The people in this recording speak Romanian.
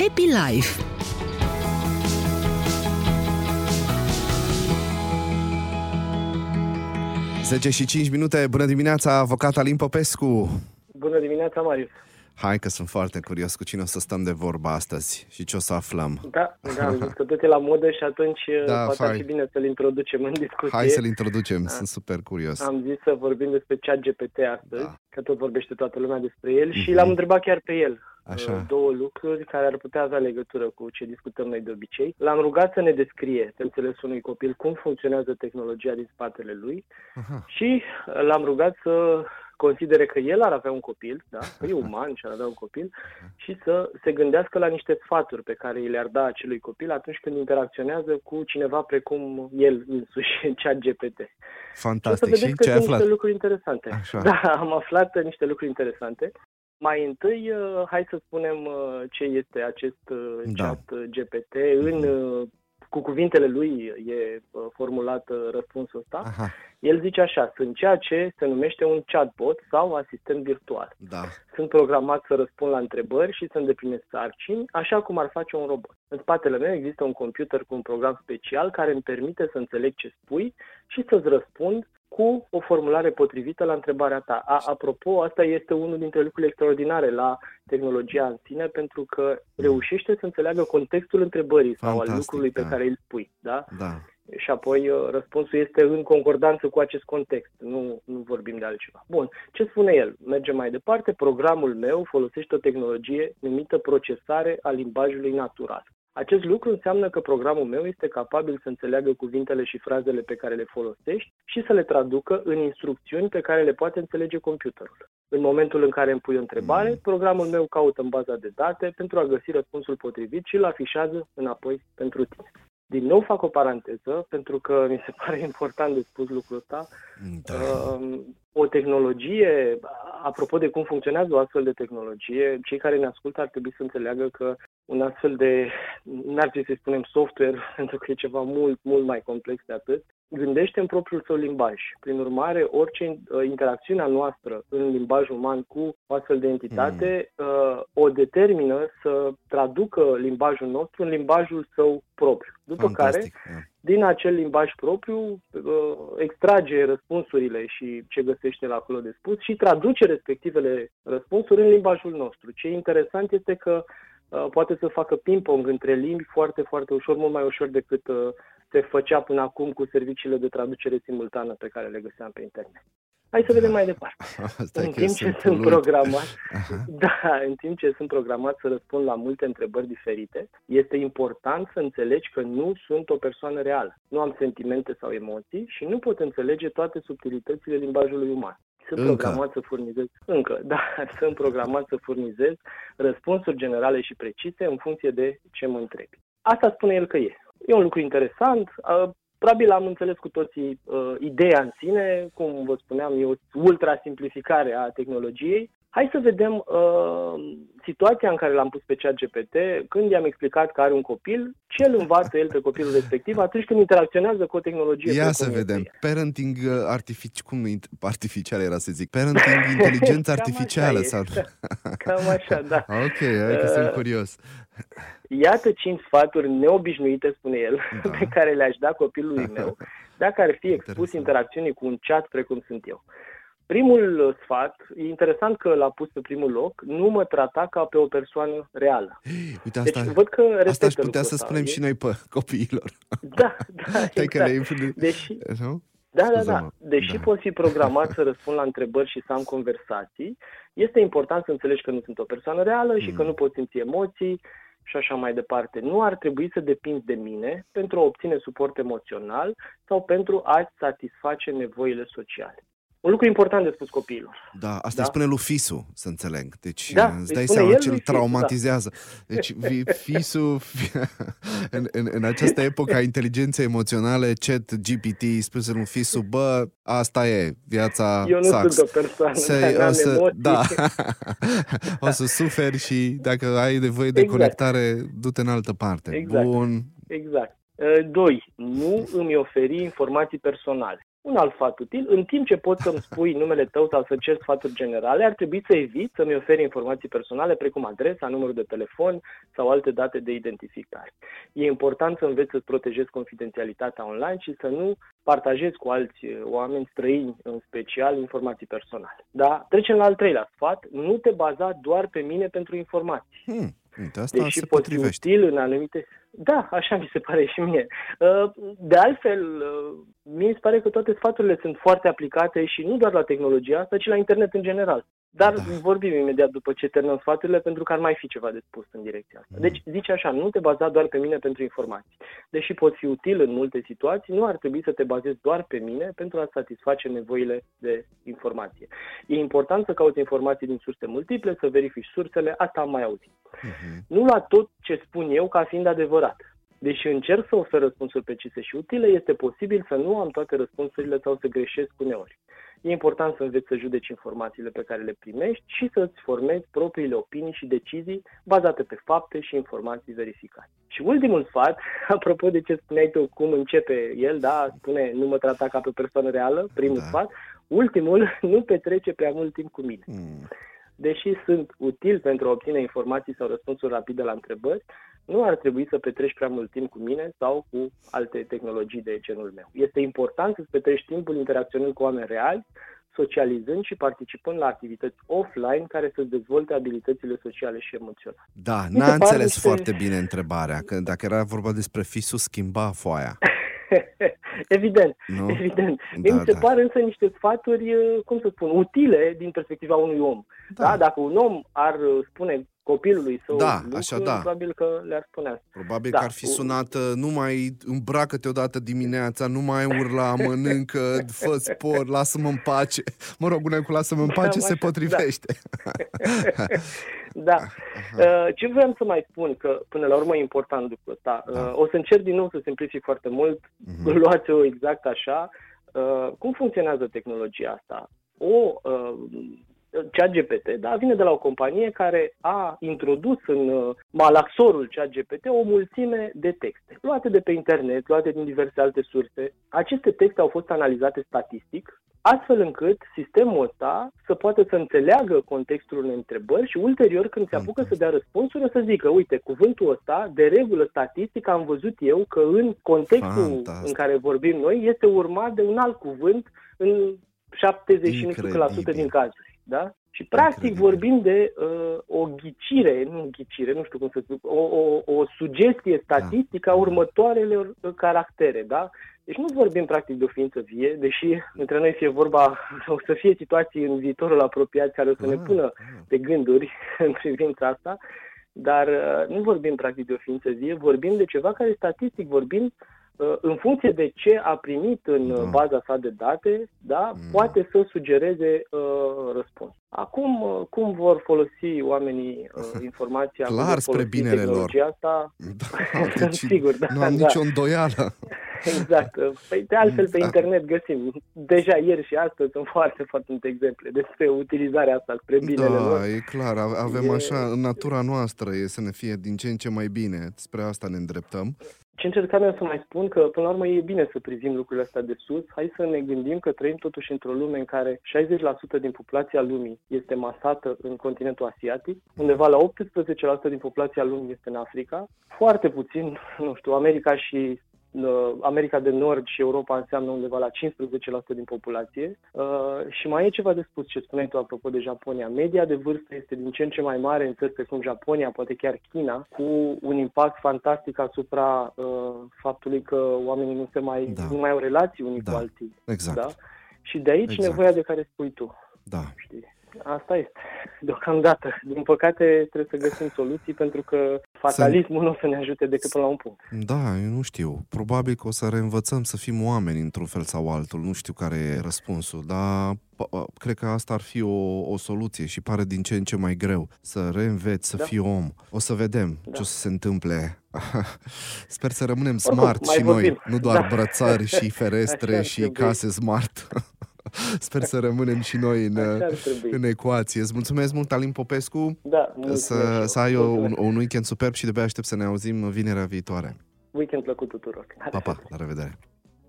Happy Life Zece și 5 minute, bună dimineața, avocat Alin Popescu. Bună dimineața, Marius. Hai că sunt foarte curios cu cine o să stăm de vorba astăzi și ce o să aflăm. Da, da, am zis că tot e la modă și atunci Da, poate ar fai. fi bine să-l introducem în discuție. Hai să-l introducem, sunt super curios. Am zis să vorbim despre chat GPT astăzi, Da. că tot vorbește toată lumea despre el și Mhm. l-am întrebat chiar pe el. Așa. uh, Două lucruri care ar putea avea legătură cu ce discutăm noi de obicei. L-am rugat să ne descrie, pe înțelesul unui copil, cum funcționează tehnologia din spatele lui Aha. și uh, l-am rugat să considere că el ar avea un copil, da? că e uman și ar avea un copil, și să se gândească la niște sfaturi pe care îi le-ar da acelui copil atunci când interacționează cu cineva precum el însuși, chat GPT. Și o să Fantastic. vedeți Și că ce ai sunt aflat? niște lucruri interesante. Așa. Da, am aflat niște lucruri interesante. Mai întâi, uh, hai să spunem uh, ce este acest uh, Da. chat uh, GPT. În, uh, cu cuvintele lui e uh, formulat uh, răspunsul ăsta. Aha, El zice așa, sunt ceea ce se numește un chatbot sau asistent virtual. da. Sunt programat să răspund la întrebări și să îndeplinesc sarcini, așa cum ar face un robot. În spatele meu există un computer cu un program special care îmi permite să înțeleg ce spui și să-ți răspund cu o formulare potrivită la întrebarea ta. A, apropo, asta este unul dintre lucrurile extraordinare la tehnologia în sine, pentru că reușește să înțeleagă contextul întrebării sau al Fantastic, lucrului pe da. care îl spui. Da? Da. și apoi uh, răspunsul este în concordanță cu acest context. Nu, nu vorbim de altceva. Bun. Ce spune el? Mergem mai departe. Programul meu folosește o tehnologie numită procesare a limbajului natural. Acest lucru înseamnă că programul meu este capabil să înțeleagă cuvintele și frazele pe care le folosești și să le traducă în instrucțiuni pe care le poate înțelege computerul. În momentul în care îmi pui o întrebare, Mm. programul meu caută în baza de date pentru a găsi răspunsul potrivit și îl afișează înapoi pentru tine. Din nou fac o paranteză, pentru că mi se pare important de spus lucrul ăsta. Da. Uh, o tehnologie, apropo de cum funcționează o astfel de tehnologie, cei care ne ascultă ar trebui să înțeleagă că un astfel de, n-ar trebui să-i spunem software, pentru că e ceva mult, mult mai complex de atât, gândește în propriul său limbaj. Prin urmare, orice uh, interacțiune a noastră în limbaj uman cu o astfel de entitate uh, o determină să traducă limbajul nostru în limbajul său propriu. După care, Fantastic. da. din acel limbaj propriu, uh, extrage răspunsurile și ce găsește la acolo de spus și traduce respectivele răspunsuri în limbajul nostru. Ce e interesant este că uh, poate să facă ping-pong între limbi foarte, foarte ușor, mult mai ușor decât uh, se făcea până acum cu serviciile de traducere simultană pe care le găseam pe internet. Hai să vedem mai departe. Asta e în că timp ce sunt sunt uluit. programat, Aha. da, în timp ce sunt programat să răspund la multe întrebări diferite, este important să înțelegi că nu sunt o persoană reală. Nu am sentimente sau emoții și nu pot înțelege toate subtilitățile limbajului uman. Sunt Încă. programat să furnizez, încă, da, sunt programat să furnizez răspunsuri generale și precise în funcție de ce mă întrebi. Asta spune el că e. E un lucru interesant. uh, Probabil am înțeles cu toții uh, ideea în sine, cum vă spuneam, e o ultra-simplificare a tehnologiei. Hai să vedem uh, situația în care l-am pus pe chat GPT când i-am explicat că are un copil, ce îl învață el pe copilul respectiv atunci când interacționează cu o tehnologie. Ia precum să este vedem. ea. Parenting uh, artific... cum int- artificial era să zic? Parenting inteligență Cam așa artificială e. sau... Cam așa, da. ok, hai că sunt Uh, curios. Iată cinci sfaturi neobișnuite, spune el, Da. pe care le-aș da copilului meu dacă ar fi expus Interesant. interacțiunii cu un chat precum sunt eu. Primul uh, sfat, e interesant că l-a pus pe primul loc, nu mă trata ca pe o persoană reală. Uite, Deci asta, văd că respectă asta aș putea lucrul să ăsta. spunem E- și noi pe copiilor. Da, da, Stai că le exact. Deși, Nu? da, da, Scuză-mă. da. Deși Da. pot fi programat să răspund la întrebări și să am conversații, este important să înțelegi că nu sunt o persoană reală și Mm. că nu pot simți emoții și așa mai departe. Nu ar trebui să depinzi de mine pentru a obține suport emoțional sau pentru a-ți satisface nevoile sociale. Un lucru important de spus copiilor. Da, asta Da. îi spune lui Fisu, să înțeleg. Deci Da, uh, îți îi dai spune seama el ce lui îl Fisu, da. traumatizează. Deci vi- Fisu, fi- în, în, în această epocă a inteligenței emoționale, chat GPT, spuse lui Fisu, bă, asta e, viața Eu nu sucks. sunt o persoană Să, care o am să, emoții. da, o să suferi și dacă ai nevoie de Exact. conectare, du-te în altă parte. Exact. Bun, Exact. Uh, Doi, nu îmi oferi informații personale. Un alt sfat util, în timp ce poți să-mi spui numele tău sau să cer sfaturi generale, ar trebui să eviți să-mi oferi informații personale precum adresa, numărul de telefon sau alte date de identificare. E important să înveți să-ți protejezi confidențialitatea online și să nu partajezi cu alți oameni străini, în special, informații personale. Da? Trecem la al treilea sfat. Nu te baza doar pe mine pentru informații. Hmm. Uite, asta Deși se pot fi potrivește. util în anumite... Da, așa mi se pare și mie. Uh, De altfel, uh, mie se pare că toate sfaturile sunt foarte aplicate și nu doar la tehnologia asta, ci la internet în general. Dar Da. vorbim imediat după ce terminăm sfaturile, pentru că ar mai fi ceva de spus în direcția asta. Mm. Deci, zice așa, nu te baza doar pe mine pentru informații. Deși pot fi util în multe situații, nu ar trebui să te bazezi doar pe mine pentru a satisface nevoile de informație. E important să cauți informații din surse multiple, să verifici sursele, asta am mai auzit. Mhm. Nu la tot ce spun eu ca fiind adevărat. Deși încerc să ofer răspunsuri precise și utile, este posibil să nu am toate răspunsurile sau să greșesc uneori. E important să înveți să judeci informațiile pe care le primești și să-ți formezi propriile opinii și decizii bazate pe fapte și informații verificate. Și ultimul sfat, apropo de ce spuneai tu, cum începe el, da, spune nu mă trata ca pe o persoană reală, primul Da. sfat, ultimul, nu petrece prea mult timp cu mine. Hmm. Deși sunt util pentru a obține informații sau răspunsuri rapide la întrebări, nu ar trebui să petreci prea mult timp cu mine sau cu alte tehnologii de genul meu. Este important să-ți petreci timpul interacționând cu oameni reali, socializând și participând la activități offline care să-ți dezvolte abilitățile sociale și emoționale. Da, Mi se n-a pare înțeles niște- foarte bine întrebarea, că dacă era vorba despre fisul, schimba foaia. evident, Nu? evident. Da, Mi se da. par însă niște sfaturi, uh, cum să spun, utile din perspectiva unui om. Da. Da. Dacă un om ar uh, spune copilului său Da, lucruri, așa, da. probabil că le-ar spune asta. Probabil Da. că ar fi sunat, uh, nu mai îmbracă-te odată dimineața, nu mai urla, mănâncă, fă sport, lasă-mă în pace. Mă rog, una cu lasă-mă în Cam pace se așa, potrivește. Da. Uh, Ce vreau să mai spun, că până la urmă e important lucrul ăsta. Da. Uh, O să încerc din nou să simplific foarte mult, Mhm. luați-o exact așa. Uh, Cum funcționează tehnologia asta? O uh, ChatGPT, da, vine de la o companie care a introdus în uh, malaxorul ChatGPT o mulțime de texte, luate de pe internet, luate din diverse alte surse. Aceste texte au fost analizate statistic, astfel încât sistemul ăsta să poată să înțeleagă contextul unei întrebări și ulterior când se apucă să dea răspunsuri o să zică, uite, cuvântul ăsta, de regulă statistic am văzut eu că în contextul Fantastic. în care vorbim noi este urmat de un alt cuvânt în 70 și nu știu cât la sută Incredibil. din cazuri. Da? Și practic Incredibil. vorbim de uh, o ghicire, nu ghicire, nu știu cum să zic, o, o, o sugestie statistică a următoarelor uh, caractere, da? Deci nu vorbim practic de o ființă vie, deși între noi fie vorba, o să fie situații în viitorul apropiat care o să ne Ah, pună ah. pe gânduri în privința asta, dar uh, nu vorbim practic de o ființă vie, vorbim de ceva care statistic vorbim uh, în funcție de ce a primit în Da. uh, baza sa de date, da, Mm. poate să sugereze uh, răspuns. Acum, uh, cum vor folosi oamenii uh, informația, cum Clar, vor spre folosi binele lor. tehnologia asta, Da, deci Sigur, da, nu am da. nicio îndoială. Exact. Păi de altfel pe Da. internet găsim. Deja ieri și astăzi sunt foarte, foarte multe exemple despre utilizarea asta spre binele lor. Da, e clar, ave- avem E- așa, în natura noastră e să ne fie din ce în ce mai bine, spre asta ne îndreptăm. Ce încercam eu să mai spun că, până la urmă, e bine să privim lucrurile astea de sus. Hai să ne gândim că trăim totuși într-o lume în care 60% din populația lumii este masată în continentul asiatic, undeva la 18% din populația lumii este în Africa, foarte puțin, nu știu, America și uh, America de Nord și Europa înseamnă undeva la 15% din populație. Uh, și mai e ceva de spus ce spuneai tu apropo de Japonia. Media de vârstă este din ce în ce mai mare în țări precum Japonia, poate chiar China, cu un impact fantastic asupra uh, faptului că oamenii nu, se mai, Da. nu mai au relații unii Da. cu alții. Exact. Da? Și de aici Exact. nevoia de care spui tu. Da. Știi? Asta este, deocamdată. Din păcate trebuie să găsim soluții pentru că fatalismul nu o să ne ajute decât până la un punct. Da, eu nu știu. Probabil că o să reînvățăm să fim oameni într-un fel sau altul. Nu știu care e răspunsul, dar p- cred că asta ar fi o, o soluție și pare din ce în ce mai greu să reînveți să Da. fii om. O să vedem Da. ce o să se întâmple. Sper să rămânem Oricum, smart mai și vorbim. noi, nu doar Da. brățări și ferestre Așa ar și trebui. case smart. Sper să rămânem și noi în, Așa ar trebui. în ecuație. Îți mulțumesc mult, Alin Popescu. Da, mulțumesc și Să, eu. să ai o, un, Mulțumesc. un weekend superb și de-abia aștept să ne auzim vinerea viitoare. Weekend plăcut tuturor. Pa, pa, la revedere!